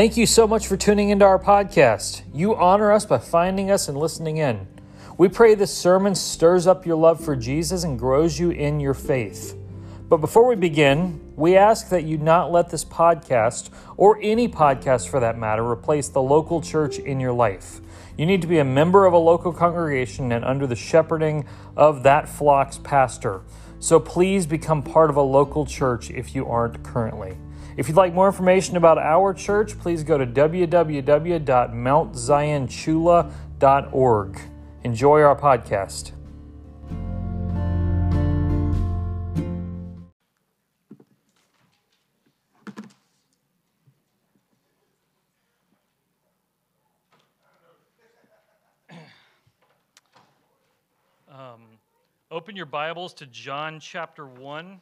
Thank you so much for tuning into our podcast. You honor us by finding us and listening in. We pray this sermon stirs up your love for Jesus and grows you in your faith. But before we begin, we ask that you not let this podcast, or any podcast for that matter, replace the local church in your life. You need to be a member of a local congregation and under the shepherding of that flock's pastor. So please become part of a local church if you aren't currently. If you'd like more information about our church, please go to www.mountzionchula.org. Enjoy our podcast. Um, open your Bibles to John chapter 1.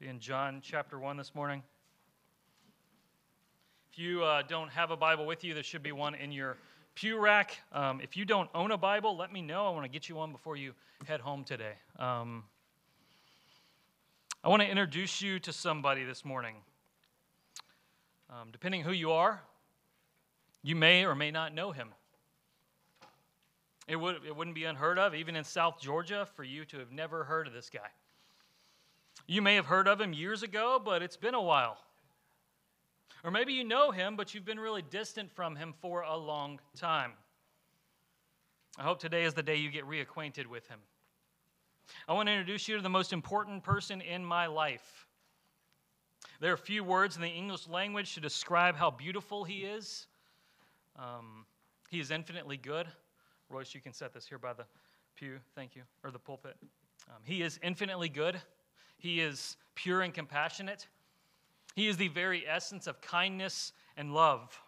In John chapter 1 this morning. If you uh, don't have a Bible with you, there should be one in your pew rack. Um, if you don't own a Bible, let me know. I want to get you one before you head home today. Um, I want to introduce you to somebody this morning. Um, depending who you are, you may or may not know him. It, would, it wouldn't be unheard of, even in South Georgia, for you to have never heard of this guy. You may have heard of him years ago, but it's been a while. Or maybe you know him, but you've been really distant from him for a long time. I hope today is the day you get reacquainted with him. I want to introduce you to the most important person in my life. There are few words in the English language to describe how beautiful he is. Um, he is infinitely good. Royce, you can set this here by the pew, thank you, or the pulpit. Um, he is infinitely good. He is pure and compassionate. He is the very essence of kindness and love.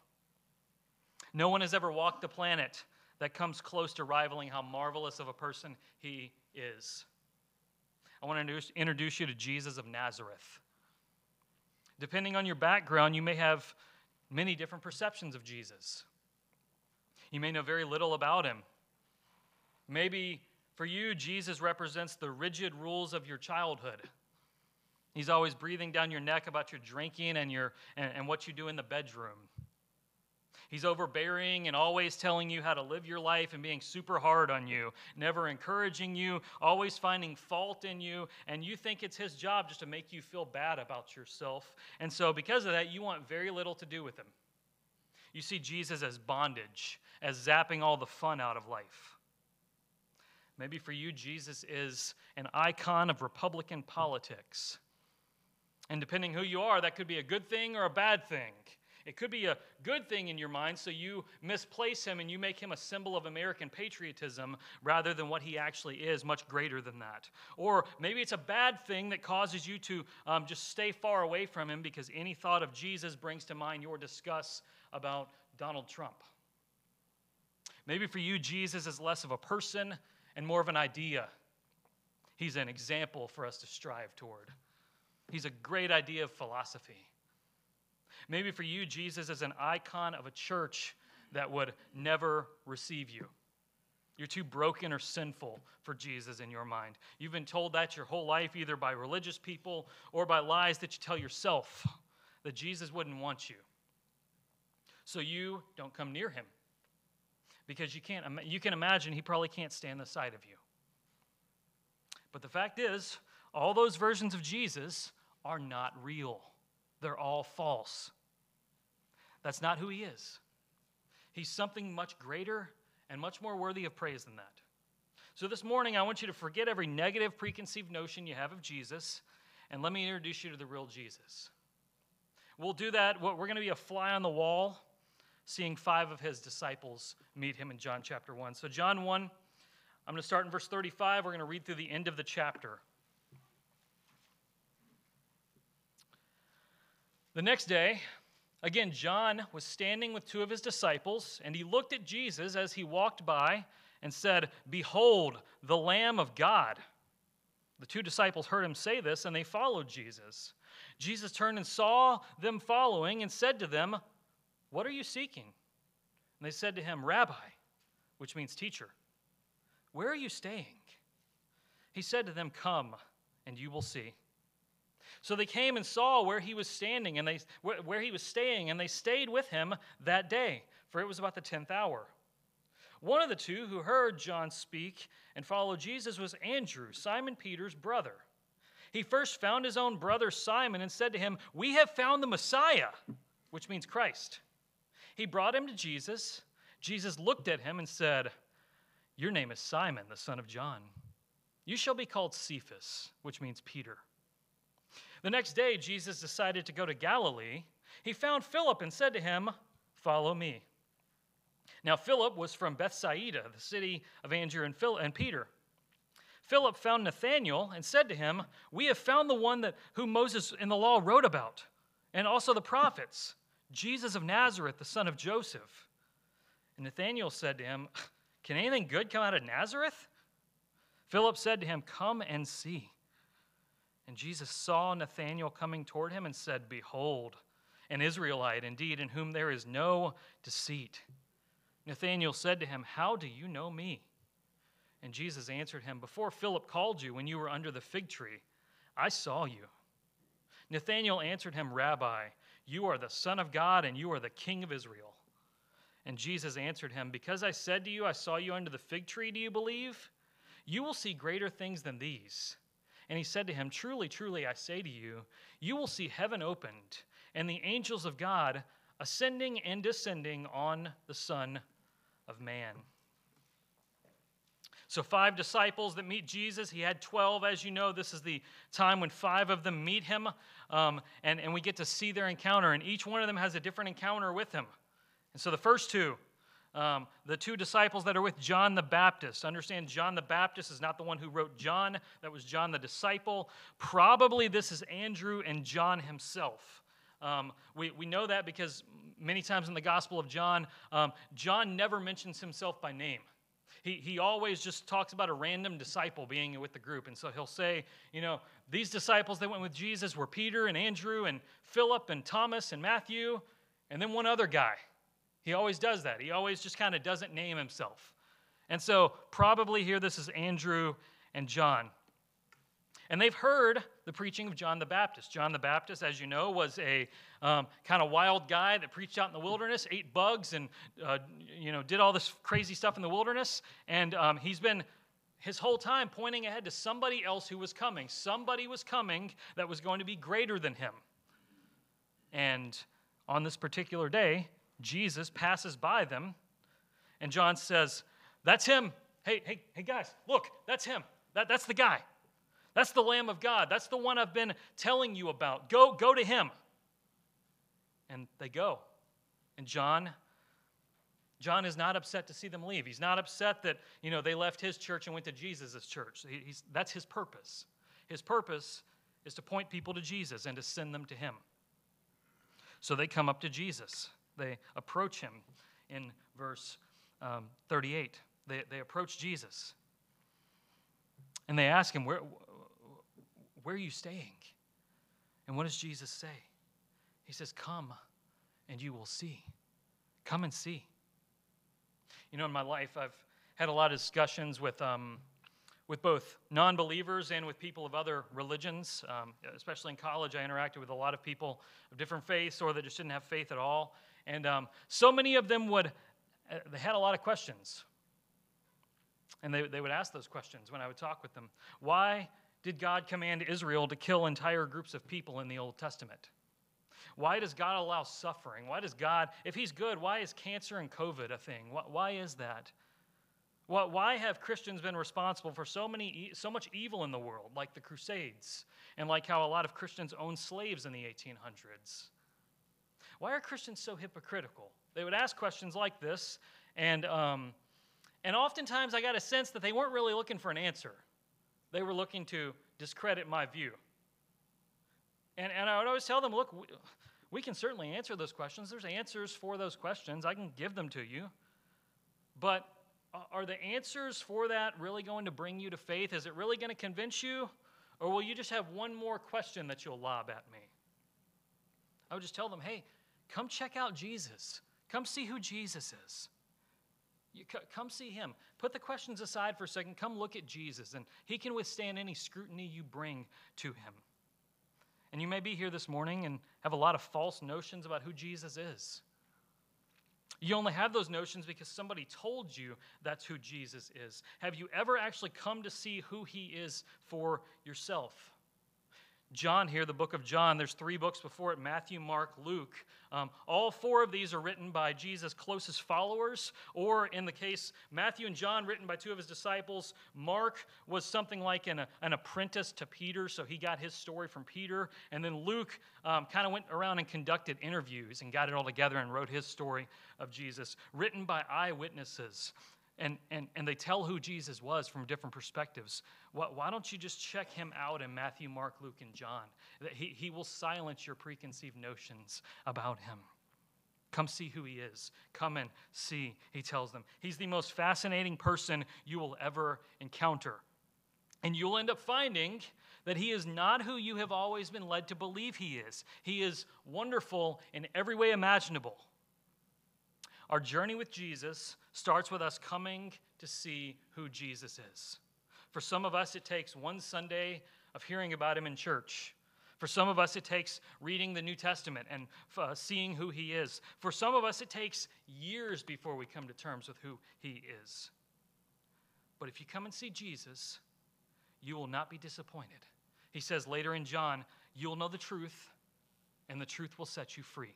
No one has ever walked the planet that comes close to rivaling how marvelous of a person he is. I want to introduce you to Jesus of Nazareth. Depending on your background, you may have many different perceptions of Jesus. You may know very little about him. Maybe for you, Jesus represents the rigid rules of your childhood. He's always breathing down your neck about your drinking and, your, and, and what you do in the bedroom. He's overbearing and always telling you how to live your life and being super hard on you, never encouraging you, always finding fault in you, and you think it's his job just to make you feel bad about yourself. And so, because of that, you want very little to do with him. You see Jesus as bondage, as zapping all the fun out of life. Maybe for you, Jesus is an icon of Republican politics. And depending who you are, that could be a good thing or a bad thing. It could be a good thing in your mind, so you misplace him and you make him a symbol of American patriotism rather than what he actually is, much greater than that. Or maybe it's a bad thing that causes you to um, just stay far away from him because any thought of Jesus brings to mind your disgust about Donald Trump. Maybe for you, Jesus is less of a person and more of an idea. He's an example for us to strive toward. He's a great idea of philosophy. Maybe for you, Jesus is an icon of a church that would never receive you. You're too broken or sinful for Jesus in your mind. You've been told that your whole life, either by religious people or by lies that you tell yourself, that Jesus wouldn't want you. So you don't come near him because you, can't, you can imagine he probably can't stand the sight of you. But the fact is, all those versions of Jesus are not real, they're all false. That's not who he is. He's something much greater and much more worthy of praise than that. So, this morning, I want you to forget every negative preconceived notion you have of Jesus, and let me introduce you to the real Jesus. We'll do that. We're going to be a fly on the wall seeing five of his disciples meet him in John chapter 1. So, John 1, I'm going to start in verse 35. We're going to read through the end of the chapter. The next day, again, John was standing with two of his disciples, and he looked at Jesus as he walked by and said, Behold, the Lamb of God. The two disciples heard him say this, and they followed Jesus. Jesus turned and saw them following and said to them, what are you seeking? And they said to him, Rabbi, which means teacher, where are you staying? He said to them, Come, and you will see. So they came and saw where he was standing and they where he was staying, and they stayed with him that day, for it was about the tenth hour. One of the two who heard John speak and followed Jesus was Andrew, Simon Peter's brother. He first found his own brother Simon and said to him, We have found the Messiah, which means Christ. He brought him to Jesus. Jesus looked at him and said, Your name is Simon, the son of John. You shall be called Cephas, which means Peter. The next day, Jesus decided to go to Galilee. He found Philip and said to him, Follow me. Now, Philip was from Bethsaida, the city of Andrew and, Phil- and Peter. Philip found Nathanael and said to him, We have found the one that, whom Moses in the law wrote about, and also the prophets, Jesus of Nazareth, the son of Joseph. And Nathanael said to him, Can anything good come out of Nazareth? Philip said to him, Come and see. And Jesus saw Nathanael coming toward him and said, Behold, an Israelite indeed, in whom there is no deceit. Nathanael said to him, How do you know me? And Jesus answered him, Before Philip called you, when you were under the fig tree, I saw you. Nathanael answered him, Rabbi, you are the Son of God, and you are the King of Israel. And Jesus answered him, Because I said to you, I saw you under the fig tree, do you believe? You will see greater things than these. And he said to him, Truly, truly, I say to you, you will see heaven opened, and the angels of God ascending and descending on the Son of Man. So, five disciples that meet Jesus. He had 12, as you know. This is the time when five of them meet him, um, and, and we get to see their encounter. And each one of them has a different encounter with him. And so, the first two, um, the two disciples that are with John the Baptist. Understand, John the Baptist is not the one who wrote John, that was John the disciple. Probably this is Andrew and John himself. Um, we, we know that because many times in the Gospel of John, um, John never mentions himself by name. He, he always just talks about a random disciple being with the group. And so he'll say, you know, these disciples that went with Jesus were Peter and Andrew and Philip and Thomas and Matthew, and then one other guy. He always does that. He always just kind of doesn't name himself. And so probably here this is Andrew and John. And they've heard the preaching of John the Baptist. John the Baptist, as you know, was a um, kind of wild guy that preached out in the wilderness, ate bugs, and uh, you know did all this crazy stuff in the wilderness. And um, he's been his whole time pointing ahead to somebody else who was coming. Somebody was coming that was going to be greater than him. And on this particular day, Jesus passes by them, and John says, "That's him. Hey, hey, hey, guys, look, that's him. That, that's the guy." That's the Lamb of God. That's the one I've been telling you about. Go, go to him. And they go. And John, John is not upset to see them leave. He's not upset that, you know, they left his church and went to Jesus' church. He's, that's his purpose. His purpose is to point people to Jesus and to send them to him. So they come up to Jesus. They approach him in verse um, 38. They, they approach Jesus. And they ask him, Where, where are you staying? And what does Jesus say? He says, Come and you will see. Come and see. You know, in my life, I've had a lot of discussions with, um, with both non believers and with people of other religions. Um, especially in college, I interacted with a lot of people of different faiths or that just didn't have faith at all. And um, so many of them would, uh, they had a lot of questions. And they, they would ask those questions when I would talk with them. Why did God command Israel to kill entire groups of people in the Old Testament? Why does God allow suffering? Why does God, if He's good, why is cancer and COVID a thing? Why is that? Why have Christians been responsible for so, many, so much evil in the world, like the Crusades, and like how a lot of Christians owned slaves in the 1800s? Why are Christians so hypocritical? They would ask questions like this, and, um, and oftentimes I got a sense that they weren't really looking for an answer. They were looking to discredit my view. And, and I would always tell them, look, we, we can certainly answer those questions. There's answers for those questions. I can give them to you. But are the answers for that really going to bring you to faith? Is it really going to convince you? Or will you just have one more question that you'll lob at me? I would just tell them, hey, come check out Jesus. Come see who Jesus is. You come see him. Put the questions aside for a second. Come look at Jesus, and he can withstand any scrutiny you bring to him. And you may be here this morning and have a lot of false notions about who Jesus is. You only have those notions because somebody told you that's who Jesus is. Have you ever actually come to see who he is for yourself? John here, the book of John, there's three books before it Matthew, Mark, Luke. Um, all four of these are written by Jesus' closest followers, or in the case, Matthew and John, written by two of his disciples. Mark was something like an, an apprentice to Peter, so he got his story from Peter. And then Luke um, kind of went around and conducted interviews and got it all together and wrote his story of Jesus, written by eyewitnesses and, and, and they tell who Jesus was from different perspectives. Why, why don't you just check him out in Matthew, Mark, Luke, and John? He, he will silence your preconceived notions about him. Come see who he is. Come and see, he tells them. He's the most fascinating person you will ever encounter. And you'll end up finding that he is not who you have always been led to believe he is. He is wonderful in every way imaginable. Our journey with Jesus starts with us coming to see who Jesus is. For some of us, it takes one Sunday of hearing about him in church. For some of us, it takes reading the New Testament and uh, seeing who he is. For some of us, it takes years before we come to terms with who he is. But if you come and see Jesus, you will not be disappointed. He says later in John, You'll know the truth, and the truth will set you free.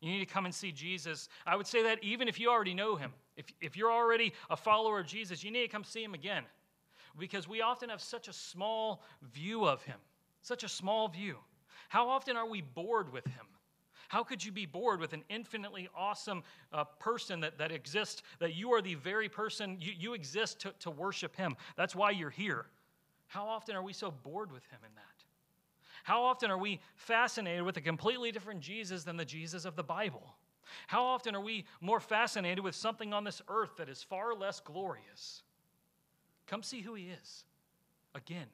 You need to come and see Jesus. I would say that even if you already know him, if, if you're already a follower of Jesus, you need to come see him again. Because we often have such a small view of him, such a small view. How often are we bored with him? How could you be bored with an infinitely awesome uh, person that, that exists, that you are the very person, you, you exist to, to worship him? That's why you're here. How often are we so bored with him in that? How often are we fascinated with a completely different Jesus than the Jesus of the Bible? How often are we more fascinated with something on this earth that is far less glorious? Come see who he is again.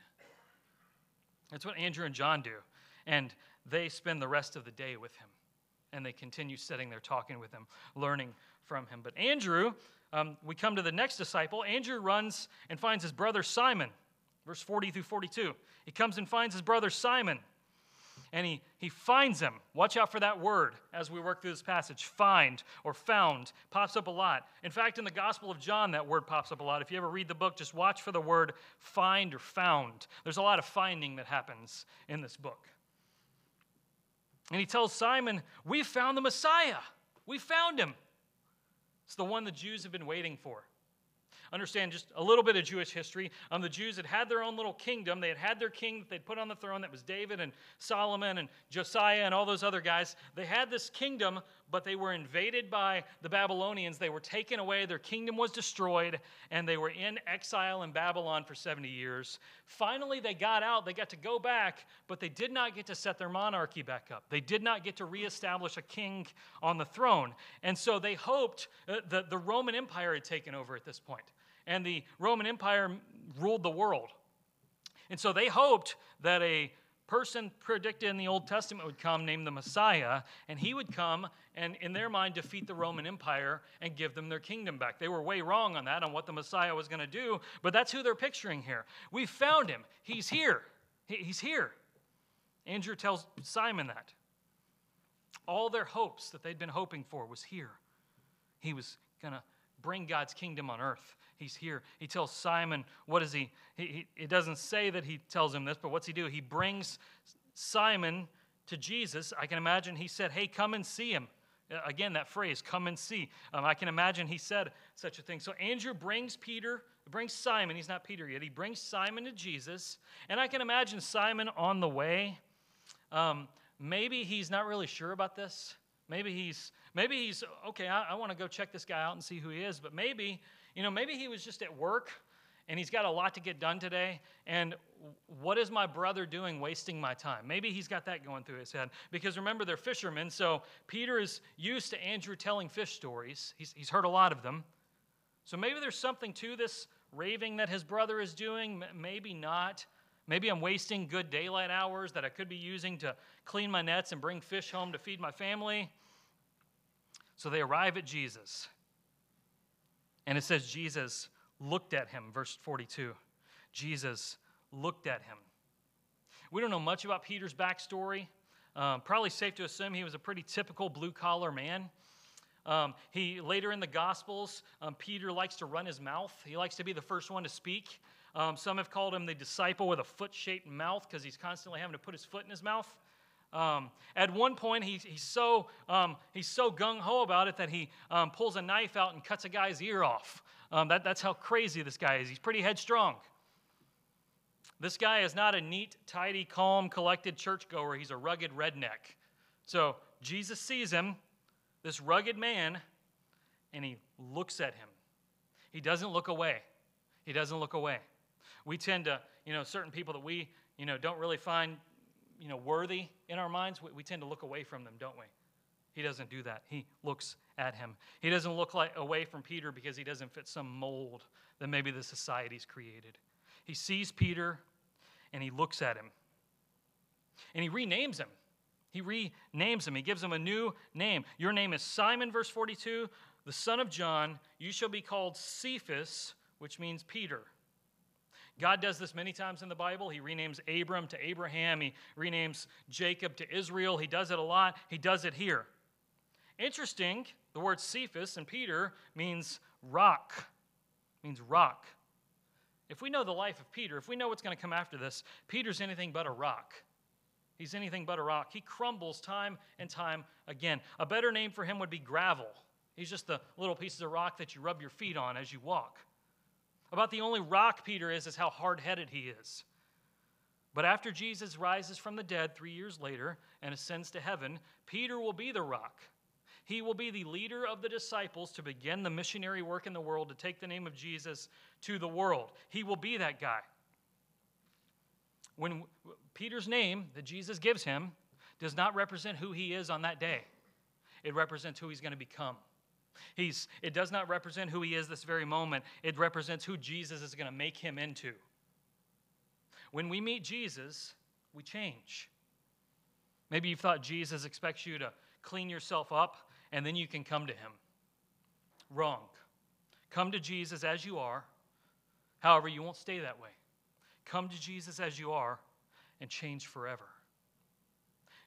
That's what Andrew and John do. And they spend the rest of the day with him. And they continue sitting there talking with him, learning from him. But Andrew, um, we come to the next disciple. Andrew runs and finds his brother Simon. Verse 40 through 42. He comes and finds his brother Simon, and he, he finds him. Watch out for that word as we work through this passage. Find or found pops up a lot. In fact, in the Gospel of John, that word pops up a lot. If you ever read the book, just watch for the word find or found. There's a lot of finding that happens in this book. And he tells Simon, We found the Messiah. We found him. It's the one the Jews have been waiting for understand just a little bit of Jewish history. Um, the Jews had had their own little kingdom. They had had their king that they'd put on the throne. That was David and Solomon and Josiah and all those other guys. They had this kingdom, but they were invaded by the Babylonians. They were taken away. Their kingdom was destroyed, and they were in exile in Babylon for 70 years. Finally, they got out. They got to go back, but they did not get to set their monarchy back up. They did not get to reestablish a king on the throne. And so they hoped uh, the, the Roman Empire had taken over at this point and the Roman Empire ruled the world. And so they hoped that a person predicted in the Old Testament would come named the Messiah, and he would come and, in their mind, defeat the Roman Empire and give them their kingdom back. They were way wrong on that, on what the Messiah was going to do, but that's who they're picturing here. We found him. He's here. He's here. Andrew tells Simon that. All their hopes that they'd been hoping for was here. He was going to bring God's kingdom on earth he's here. He tells Simon, what is he? he, he it doesn't say that he tells him this, but what's he do? He brings Simon to Jesus. I can imagine he said, Hey, come and see him. Uh, again, that phrase, come and see. Um, I can imagine he said such a thing. So Andrew brings Peter, brings Simon. He's not Peter yet. He brings Simon to Jesus. And I can imagine Simon on the way. Um, maybe he's not really sure about this. Maybe he's, maybe he's, okay, I, I want to go check this guy out and see who he is. But maybe you know, maybe he was just at work and he's got a lot to get done today. And what is my brother doing wasting my time? Maybe he's got that going through his head. Because remember, they're fishermen. So Peter is used to Andrew telling fish stories, he's, he's heard a lot of them. So maybe there's something to this raving that his brother is doing. Maybe not. Maybe I'm wasting good daylight hours that I could be using to clean my nets and bring fish home to feed my family. So they arrive at Jesus. And it says Jesus looked at him, verse 42. Jesus looked at him. We don't know much about Peter's backstory. Um, probably safe to assume he was a pretty typical blue collar man. Um, he later in the Gospels, um, Peter likes to run his mouth. He likes to be the first one to speak. Um, some have called him the disciple with a foot-shaped mouth because he's constantly having to put his foot in his mouth. Um, at one point, he, he's so um, he's so gung ho about it that he um, pulls a knife out and cuts a guy's ear off. that, that's how crazy this guy is. He's pretty headstrong. This guy is not a neat, tidy, calm, collected churchgoer. He's a rugged redneck. So Jesus sees him, this rugged man, and he looks at him. He doesn't look away. He doesn't look away. We tend to, you know, certain people that we, you know, don't really find, you know, worthy in our minds, we, we tend to look away from them, don't we? He doesn't do that. He looks at him. He doesn't look like away from Peter because he doesn't fit some mold that maybe the society's created. He sees Peter and he looks at him. And he renames him. He renames him. He gives him a new name. Your name is Simon, verse 42, the son of John. You shall be called Cephas, which means Peter. God does this many times in the Bible. He renames Abram to Abraham, he renames Jacob to Israel. He does it a lot. He does it here. Interesting, the word Cephas and Peter means rock. Means rock. If we know the life of Peter, if we know what's going to come after this, Peter's anything but a rock. He's anything but a rock. He crumbles time and time again. A better name for him would be gravel. He's just the little pieces of rock that you rub your feet on as you walk. About the only rock Peter is is how hard headed he is. But after Jesus rises from the dead three years later and ascends to heaven, Peter will be the rock. He will be the leader of the disciples to begin the missionary work in the world, to take the name of Jesus to the world. He will be that guy. When Peter's name that Jesus gives him does not represent who he is on that day, it represents who he's going to become. He's, it does not represent who he is this very moment, it represents who Jesus is going to make him into. When we meet Jesus, we change. Maybe you thought Jesus expects you to clean yourself up and then you can come to him. Wrong. Come to Jesus as you are. However, you won't stay that way. Come to Jesus as you are and change forever.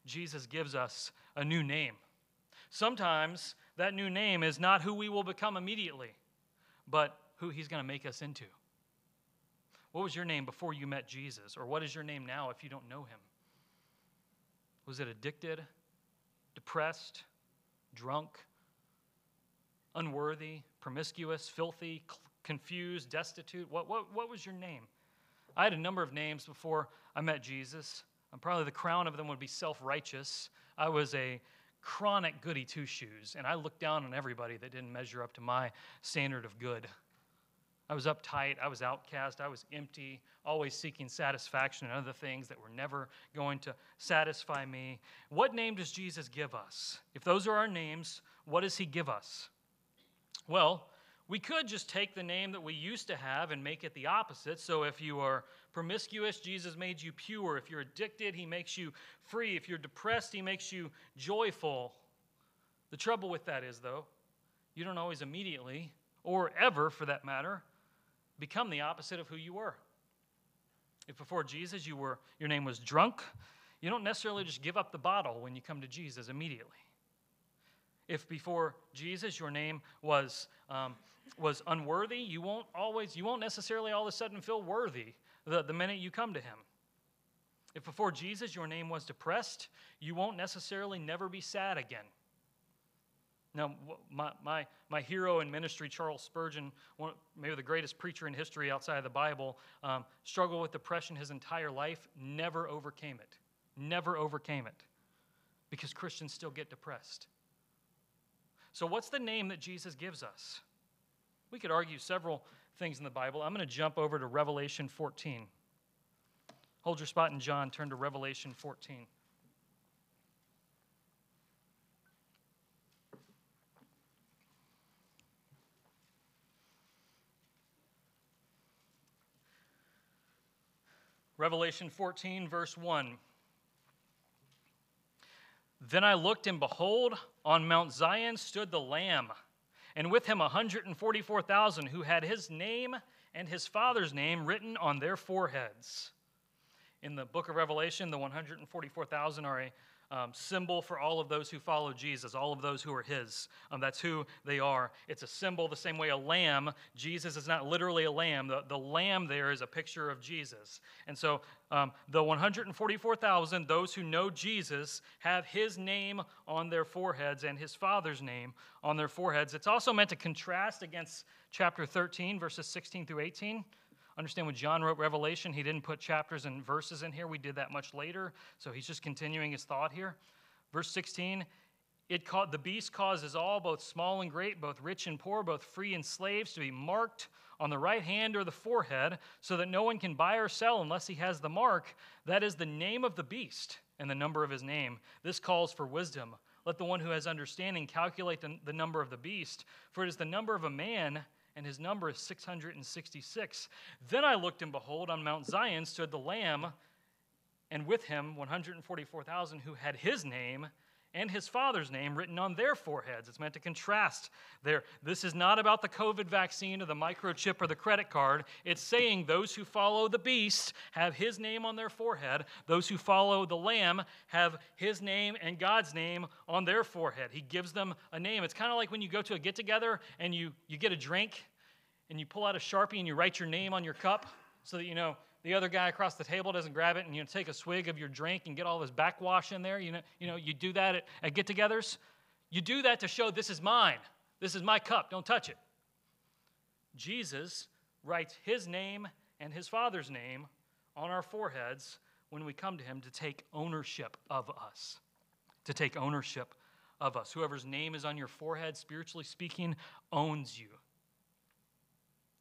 Jesus gives us a new name. Sometimes that new name is not who we will become immediately, but who he's going to make us into. What was your name before you met Jesus? Or what is your name now if you don't know him? Was it addicted, depressed, drunk, unworthy, promiscuous, filthy, confused, destitute? What, what, what was your name? I had a number of names before I met Jesus. And probably the crown of them would be self righteous. I was a chronic goody two shoes, and I looked down on everybody that didn't measure up to my standard of good. I was uptight, I was outcast, I was empty, always seeking satisfaction in other things that were never going to satisfy me. What name does Jesus give us? If those are our names, what does he give us? Well, we could just take the name that we used to have and make it the opposite. So if you are promiscuous, Jesus made you pure. If you're addicted, he makes you free. If you're depressed, he makes you joyful. The trouble with that is, though, you don't always immediately, or ever for that matter, become the opposite of who you were. If before Jesus you were your name was drunk, you don't necessarily just give up the bottle when you come to Jesus immediately. If before Jesus your name was um, was unworthy, you won't always you won't necessarily all of a sudden feel worthy the, the minute you come to him. If before Jesus your name was depressed, you won't necessarily never be sad again. Now, my, my, my hero in ministry, Charles Spurgeon, one, maybe the greatest preacher in history outside of the Bible, um, struggled with depression his entire life, never overcame it. Never overcame it. Because Christians still get depressed. So, what's the name that Jesus gives us? We could argue several things in the Bible. I'm going to jump over to Revelation 14. Hold your spot in John, turn to Revelation 14. Revelation 14, verse 1. Then I looked, and behold, on Mount Zion stood the Lamb, and with him 144,000 who had his name and his father's name written on their foreheads. In the book of Revelation, the 144,000 are a um, symbol for all of those who follow Jesus, all of those who are His. Um, that's who they are. It's a symbol the same way a lamb, Jesus is not literally a lamb. The, the lamb there is a picture of Jesus. And so um, the 144,000, those who know Jesus, have His name on their foreheads and His Father's name on their foreheads. It's also meant to contrast against chapter 13, verses 16 through 18. Understand when John wrote Revelation, he didn't put chapters and verses in here. We did that much later. So he's just continuing his thought here. Verse 16 it the beast causes all, both small and great, both rich and poor, both free and slaves, to be marked on the right hand or the forehead, so that no one can buy or sell unless he has the mark. That is the name of the beast and the number of his name. This calls for wisdom. Let the one who has understanding calculate the, the number of the beast, for it is the number of a man and his number is 666. Then I looked, and behold, on Mount Zion stood the Lamb, and with him 144,000 who had his name and his father's name written on their foreheads. It's meant to contrast there. This is not about the COVID vaccine or the microchip or the credit card. It's saying those who follow the beast have his name on their forehead. Those who follow the lamb have his name and God's name on their forehead. He gives them a name. It's kind of like when you go to a get together and you, you get a drink and you pull out a Sharpie and you write your name on your cup so that you know the other guy across the table doesn't grab it and you know, take a swig of your drink and get all this backwash in there. You know, you know, you do that at, at get togethers. You do that to show this is mine. This is my cup. Don't touch it. Jesus writes his name and his father's name on our foreheads when we come to him to take ownership of us. To take ownership of us. Whoever's name is on your forehead, spiritually speaking, owns you.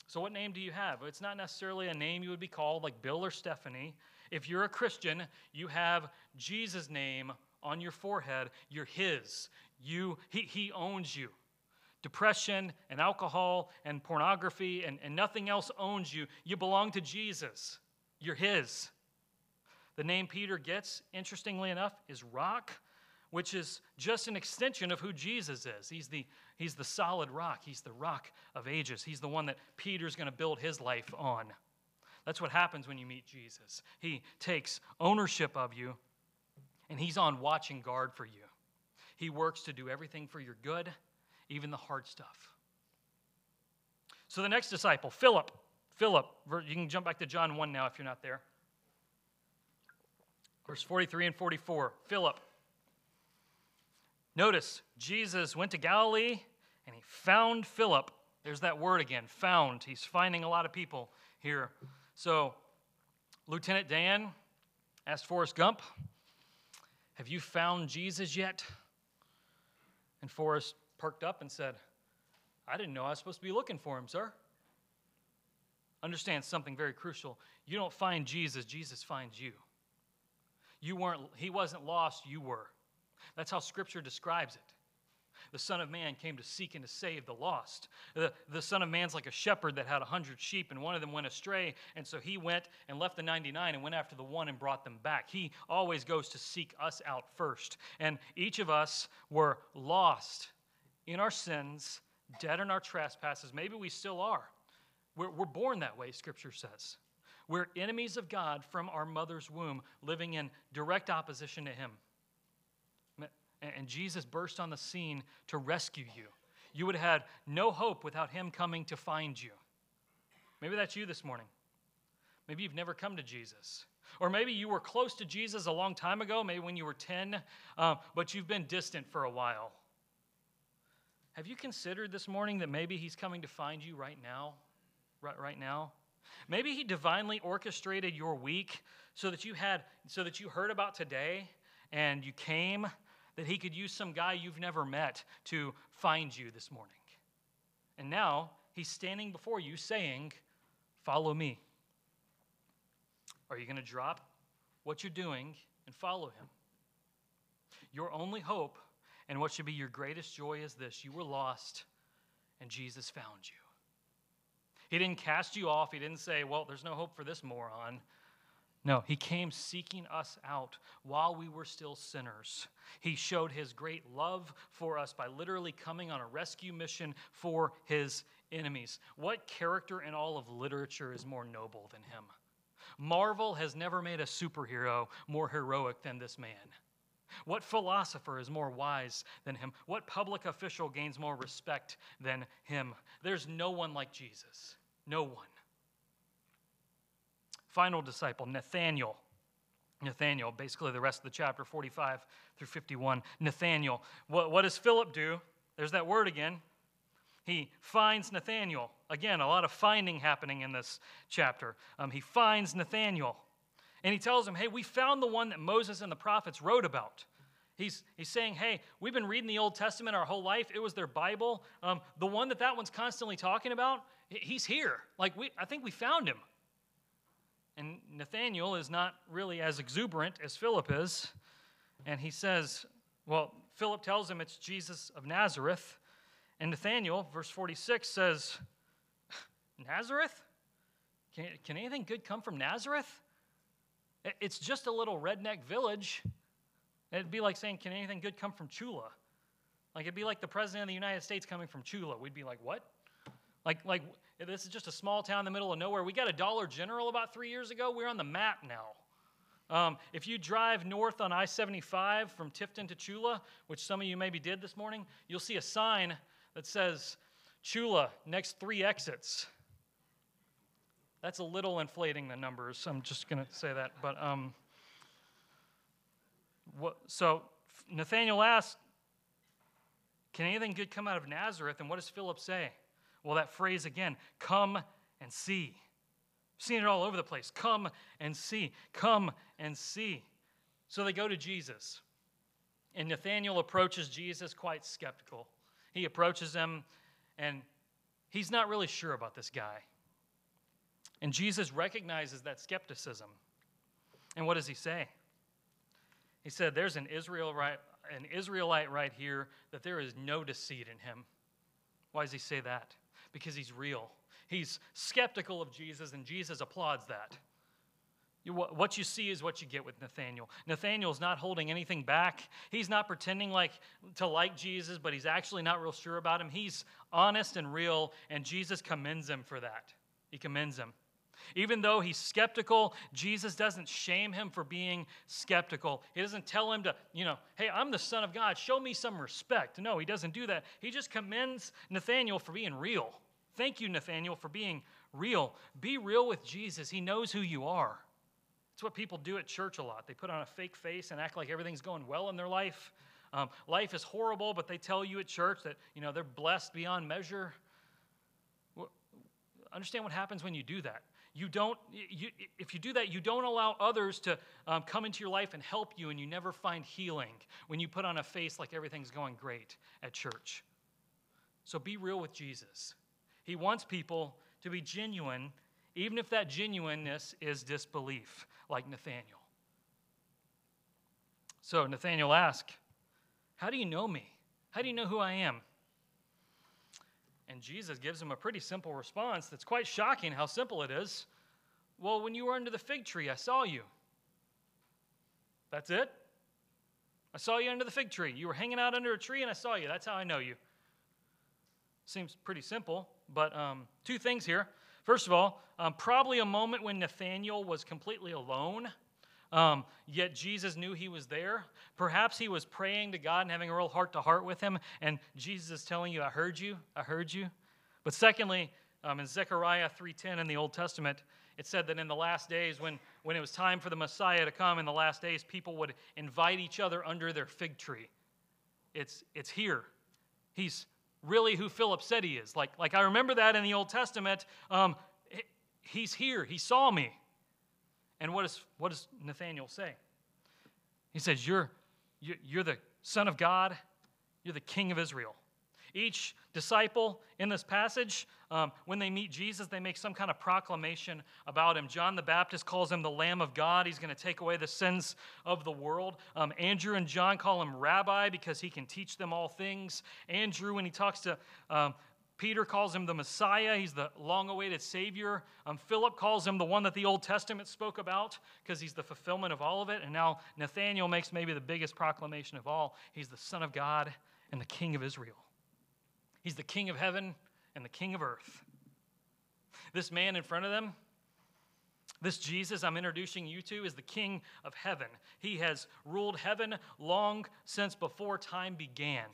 So, what name do you have? It's not necessarily a name you would be called like Bill or Stephanie. If you're a Christian, you have Jesus' name on your forehead. You're His. You, he, he owns you. Depression and alcohol and pornography and, and nothing else owns you. You belong to Jesus. You're His. The name Peter gets, interestingly enough, is rock which is just an extension of who Jesus is. He's the, he's the solid rock, he's the rock of ages. He's the one that Peter's going to build his life on. That's what happens when you meet Jesus. He takes ownership of you, and he's on watch and guard for you. He works to do everything for your good, even the hard stuff. So the next disciple, Philip. Philip, you can jump back to John 1 now if you're not there. Verse 43 and 44. Philip Notice, Jesus went to Galilee and he found Philip. There's that word again, found. He's finding a lot of people here. So, Lieutenant Dan asked Forrest Gump, Have you found Jesus yet? And Forrest perked up and said, I didn't know I was supposed to be looking for him, sir. Understand something very crucial. You don't find Jesus, Jesus finds you. You weren't, he wasn't lost, you were. That's how Scripture describes it. The Son of Man came to seek and to save the lost. The, the Son of Man's like a shepherd that had a hundred sheep, and one of them went astray. And so he went and left the 99 and went after the one and brought them back. He always goes to seek us out first. And each of us were lost in our sins, dead in our trespasses. Maybe we still are. We're, we're born that way, Scripture says. We're enemies of God from our mother's womb, living in direct opposition to Him and Jesus burst on the scene to rescue you. You would have had no hope without him coming to find you. Maybe that's you this morning. Maybe you've never come to Jesus. Or maybe you were close to Jesus a long time ago, maybe when you were 10, uh, but you've been distant for a while. Have you considered this morning that maybe he's coming to find you right now? Right, right now? Maybe he divinely orchestrated your week so that you had so that you heard about today and you came that he could use some guy you've never met to find you this morning. And now he's standing before you saying, Follow me. Are you going to drop what you're doing and follow him? Your only hope and what should be your greatest joy is this you were lost and Jesus found you. He didn't cast you off. He didn't say, Well, there's no hope for this moron. No, he came seeking us out while we were still sinners. He showed his great love for us by literally coming on a rescue mission for his enemies. What character in all of literature is more noble than him? Marvel has never made a superhero more heroic than this man. What philosopher is more wise than him? What public official gains more respect than him? There's no one like Jesus. No one. Final disciple, Nathaniel. Nathaniel, basically the rest of the chapter, 45 through 51. Nathaniel. What, what does Philip do? There's that word again. He finds Nathaniel. Again, a lot of finding happening in this chapter. Um, he finds Nathaniel. And he tells him, Hey, we found the one that Moses and the prophets wrote about. He's, he's saying, Hey, we've been reading the Old Testament our whole life. It was their Bible. Um, the one that that one's constantly talking about, he's here. Like, we, I think we found him. And Nathaniel is not really as exuberant as Philip is. And he says, Well, Philip tells him it's Jesus of Nazareth. And Nathaniel, verse 46, says, Nazareth? Can, can anything good come from Nazareth? It's just a little redneck village. It'd be like saying, Can anything good come from Chula? Like, it'd be like the president of the United States coming from Chula. We'd be like, What? Like, like this is just a small town in the middle of nowhere. We got a Dollar General about three years ago. We're on the map now. Um, if you drive north on I 75 from Tifton to Chula, which some of you maybe did this morning, you'll see a sign that says, Chula, next three exits. That's a little inflating the numbers. I'm just going to say that. But um, what, so Nathaniel asked, Can anything good come out of Nazareth? And what does Philip say? Well, that phrase again, come and see. I've seen it all over the place. Come and see. Come and see. So they go to Jesus. And Nathaniel approaches Jesus quite skeptical. He approaches him, and he's not really sure about this guy. And Jesus recognizes that skepticism. And what does he say? He said, There's an Israelite, an Israelite right here that there is no deceit in him. Why does he say that? Because he's real. He's skeptical of Jesus, and Jesus applauds that. What you see is what you get with Nathaniel. Nathaniel's not holding anything back. He's not pretending like to like Jesus, but he's actually not real sure about him. He's honest and real, and Jesus commends him for that. He commends him. Even though he's skeptical, Jesus doesn't shame him for being skeptical. He doesn't tell him to, you know, hey, I'm the Son of God, show me some respect. No, he doesn't do that. He just commends Nathaniel for being real. Thank you, Nathaniel, for being real. Be real with Jesus. He knows who you are. It's what people do at church a lot. They put on a fake face and act like everything's going well in their life. Um, life is horrible, but they tell you at church that you know they're blessed beyond measure. Well, understand what happens when you do that. You don't, you, if you do that, you don't allow others to um, come into your life and help you, and you never find healing when you put on a face like everything's going great at church. So be real with Jesus. He wants people to be genuine, even if that genuineness is disbelief, like Nathaniel. So Nathaniel asked, How do you know me? How do you know who I am? And Jesus gives him a pretty simple response that's quite shocking how simple it is. Well, when you were under the fig tree, I saw you. That's it? I saw you under the fig tree. You were hanging out under a tree and I saw you. That's how I know you. Seems pretty simple, but um, two things here. First of all, um, probably a moment when Nathaniel was completely alone um, yet Jesus knew he was there. Perhaps he was praying to God and having a real heart to heart with him, and Jesus is telling you, I heard you, I heard you. But secondly, um, in Zechariah 3.10 in the Old Testament, it said that in the last days, when, when it was time for the Messiah to come, in the last days, people would invite each other under their fig tree. It's, it's here. He's really who Philip said he is. Like, like I remember that in the Old Testament. Um, he's here. He saw me. And what, is, what does Nathaniel say? He says, you're, you're the Son of God, you're the King of Israel. Each disciple in this passage, um, when they meet Jesus, they make some kind of proclamation about him. John the Baptist calls him the Lamb of God. He's going to take away the sins of the world. Um, Andrew and John call him Rabbi because he can teach them all things. Andrew, when he talks to um, Peter calls him the Messiah. He's the long awaited Savior. Um, Philip calls him the one that the Old Testament spoke about because he's the fulfillment of all of it. And now Nathaniel makes maybe the biggest proclamation of all he's the Son of God and the King of Israel. He's the King of heaven and the King of earth. This man in front of them, This Jesus I'm introducing you to is the King of heaven. He has ruled heaven long since before time began,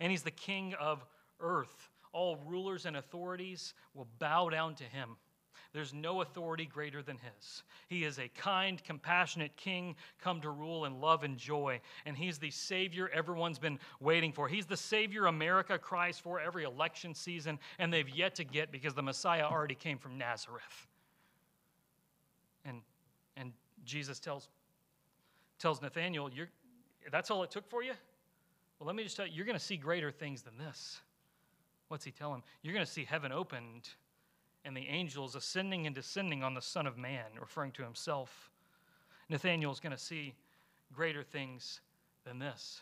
and He's the King of earth. All rulers and authorities will bow down to Him. There's no authority greater than his. He is a kind, compassionate king come to rule in love and joy. And he's the Savior everyone's been waiting for. He's the Savior America cries for every election season, and they've yet to get because the Messiah already came from Nazareth. And, and Jesus tells, tells Nathanael, you're, That's all it took for you? Well, let me just tell you, you're going to see greater things than this. What's he tell him? You're going to see heaven opened and the angels ascending and descending on the Son of Man, referring to himself. Nathanael is going to see greater things than this.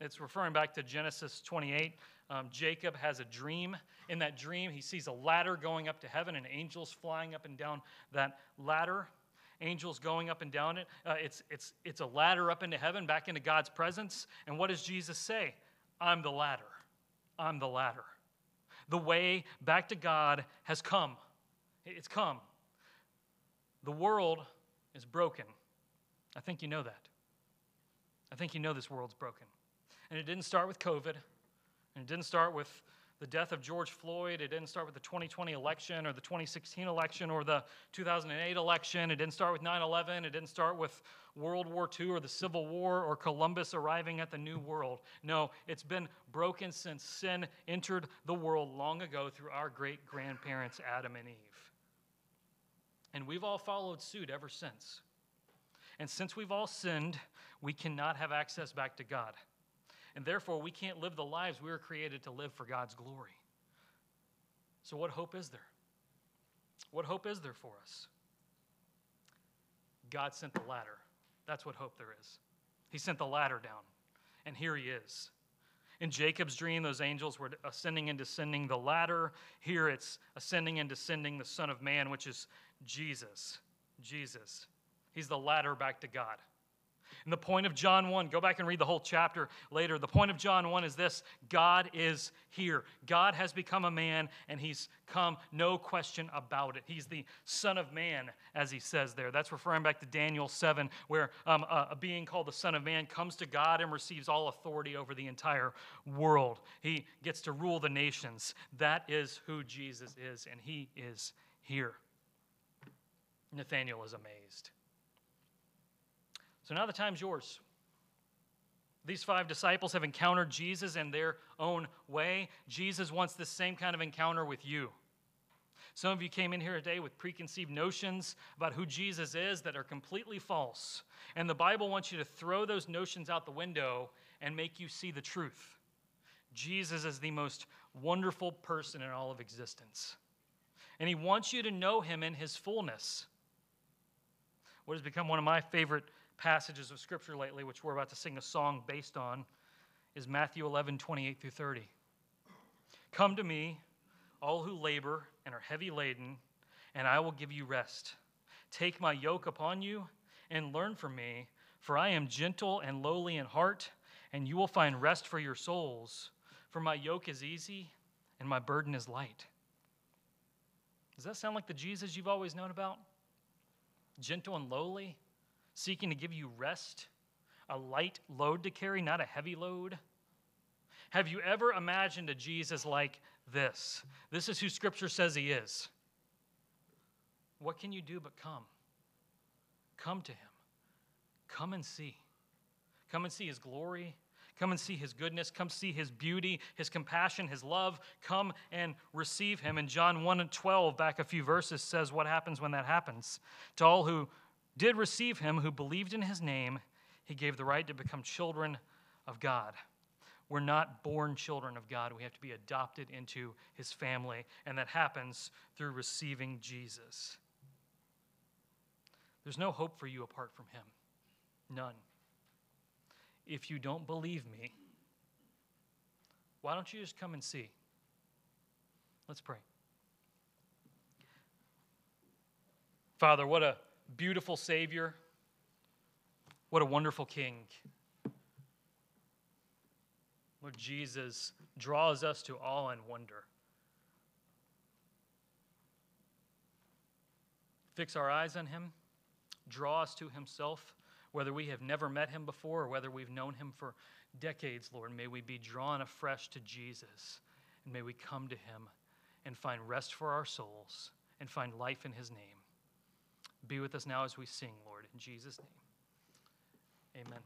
It's referring back to Genesis 28. Um, Jacob has a dream. In that dream, he sees a ladder going up to heaven and angels flying up and down that ladder. Angels going up and down it. Uh, it's, it's, it's a ladder up into heaven, back into God's presence. And what does Jesus say? I'm the ladder. I'm the ladder. The way back to God has come. It's come. The world is broken. I think you know that. I think you know this world's broken. And it didn't start with COVID, and it didn't start with the death of George Floyd. It didn't start with the 2020 election or the 2016 election or the 2008 election. It didn't start with 9 11. It didn't start with World War II or the Civil War or Columbus arriving at the New World. No, it's been broken since sin entered the world long ago through our great grandparents, Adam and Eve. And we've all followed suit ever since. And since we've all sinned, we cannot have access back to God. And therefore, we can't live the lives we were created to live for God's glory. So, what hope is there? What hope is there for us? God sent the ladder. That's what hope there is. He sent the ladder down, and here he is. In Jacob's dream, those angels were ascending and descending the ladder. Here it's ascending and descending the Son of Man, which is Jesus. Jesus. He's the ladder back to God. And the point of John 1, go back and read the whole chapter later. The point of John 1 is this God is here. God has become a man, and he's come, no question about it. He's the Son of Man, as he says there. That's referring back to Daniel 7, where um, a, a being called the Son of Man comes to God and receives all authority over the entire world. He gets to rule the nations. That is who Jesus is, and he is here. Nathanael is amazed. So now the time's yours. These five disciples have encountered Jesus in their own way. Jesus wants the same kind of encounter with you. Some of you came in here today with preconceived notions about who Jesus is that are completely false. And the Bible wants you to throw those notions out the window and make you see the truth. Jesus is the most wonderful person in all of existence. And he wants you to know him in his fullness. What has become one of my favorite passages of Scripture lately, which we're about to sing a song based on, is Matthew 11, 28 through 30. Come to me, all who labor and are heavy laden, and I will give you rest. Take my yoke upon you and learn from me, for I am gentle and lowly in heart, and you will find rest for your souls. For my yoke is easy and my burden is light. Does that sound like the Jesus you've always known about? Gentle and lowly? Seeking to give you rest, a light load to carry, not a heavy load? Have you ever imagined a Jesus like this? This is who Scripture says he is. What can you do but come? Come to him. Come and see. Come and see his glory. Come and see his goodness. Come see his beauty, his compassion, his love. Come and receive him. And John 1 and 12, back a few verses, says what happens when that happens. To all who did receive him, who believed in his name, he gave the right to become children of God. We're not born children of God. We have to be adopted into his family, and that happens through receiving Jesus. There's no hope for you apart from him. None. If you don't believe me, why don't you just come and see? Let's pray. Father, what a beautiful Savior. What a wonderful King. Lord Jesus draws us to awe and wonder. fix our eyes on him, draw us to himself, whether we have never met him before or whether we've known him for decades, Lord. May we be drawn afresh to Jesus, and may we come to him and find rest for our souls and find life in his name. Be with us now as we sing, Lord, in Jesus' name. Amen.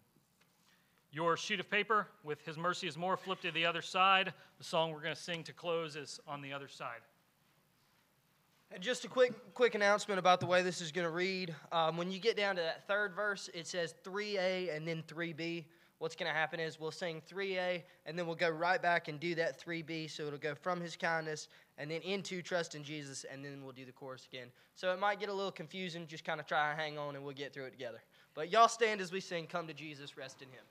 Your sheet of paper with His Mercy is More flipped to the other side. The song we're going to sing to close is on the other side. And just a quick quick announcement about the way this is going to read. Um, when you get down to that third verse, it says 3A and then 3B. What's going to happen is we'll sing 3A and then we'll go right back and do that 3B. So it'll go from His kindness and then into trust in Jesus, and then we'll do the chorus again. So it might get a little confusing. Just kind of try and hang on, and we'll get through it together. But y'all stand as we sing, Come to Jesus, rest in Him.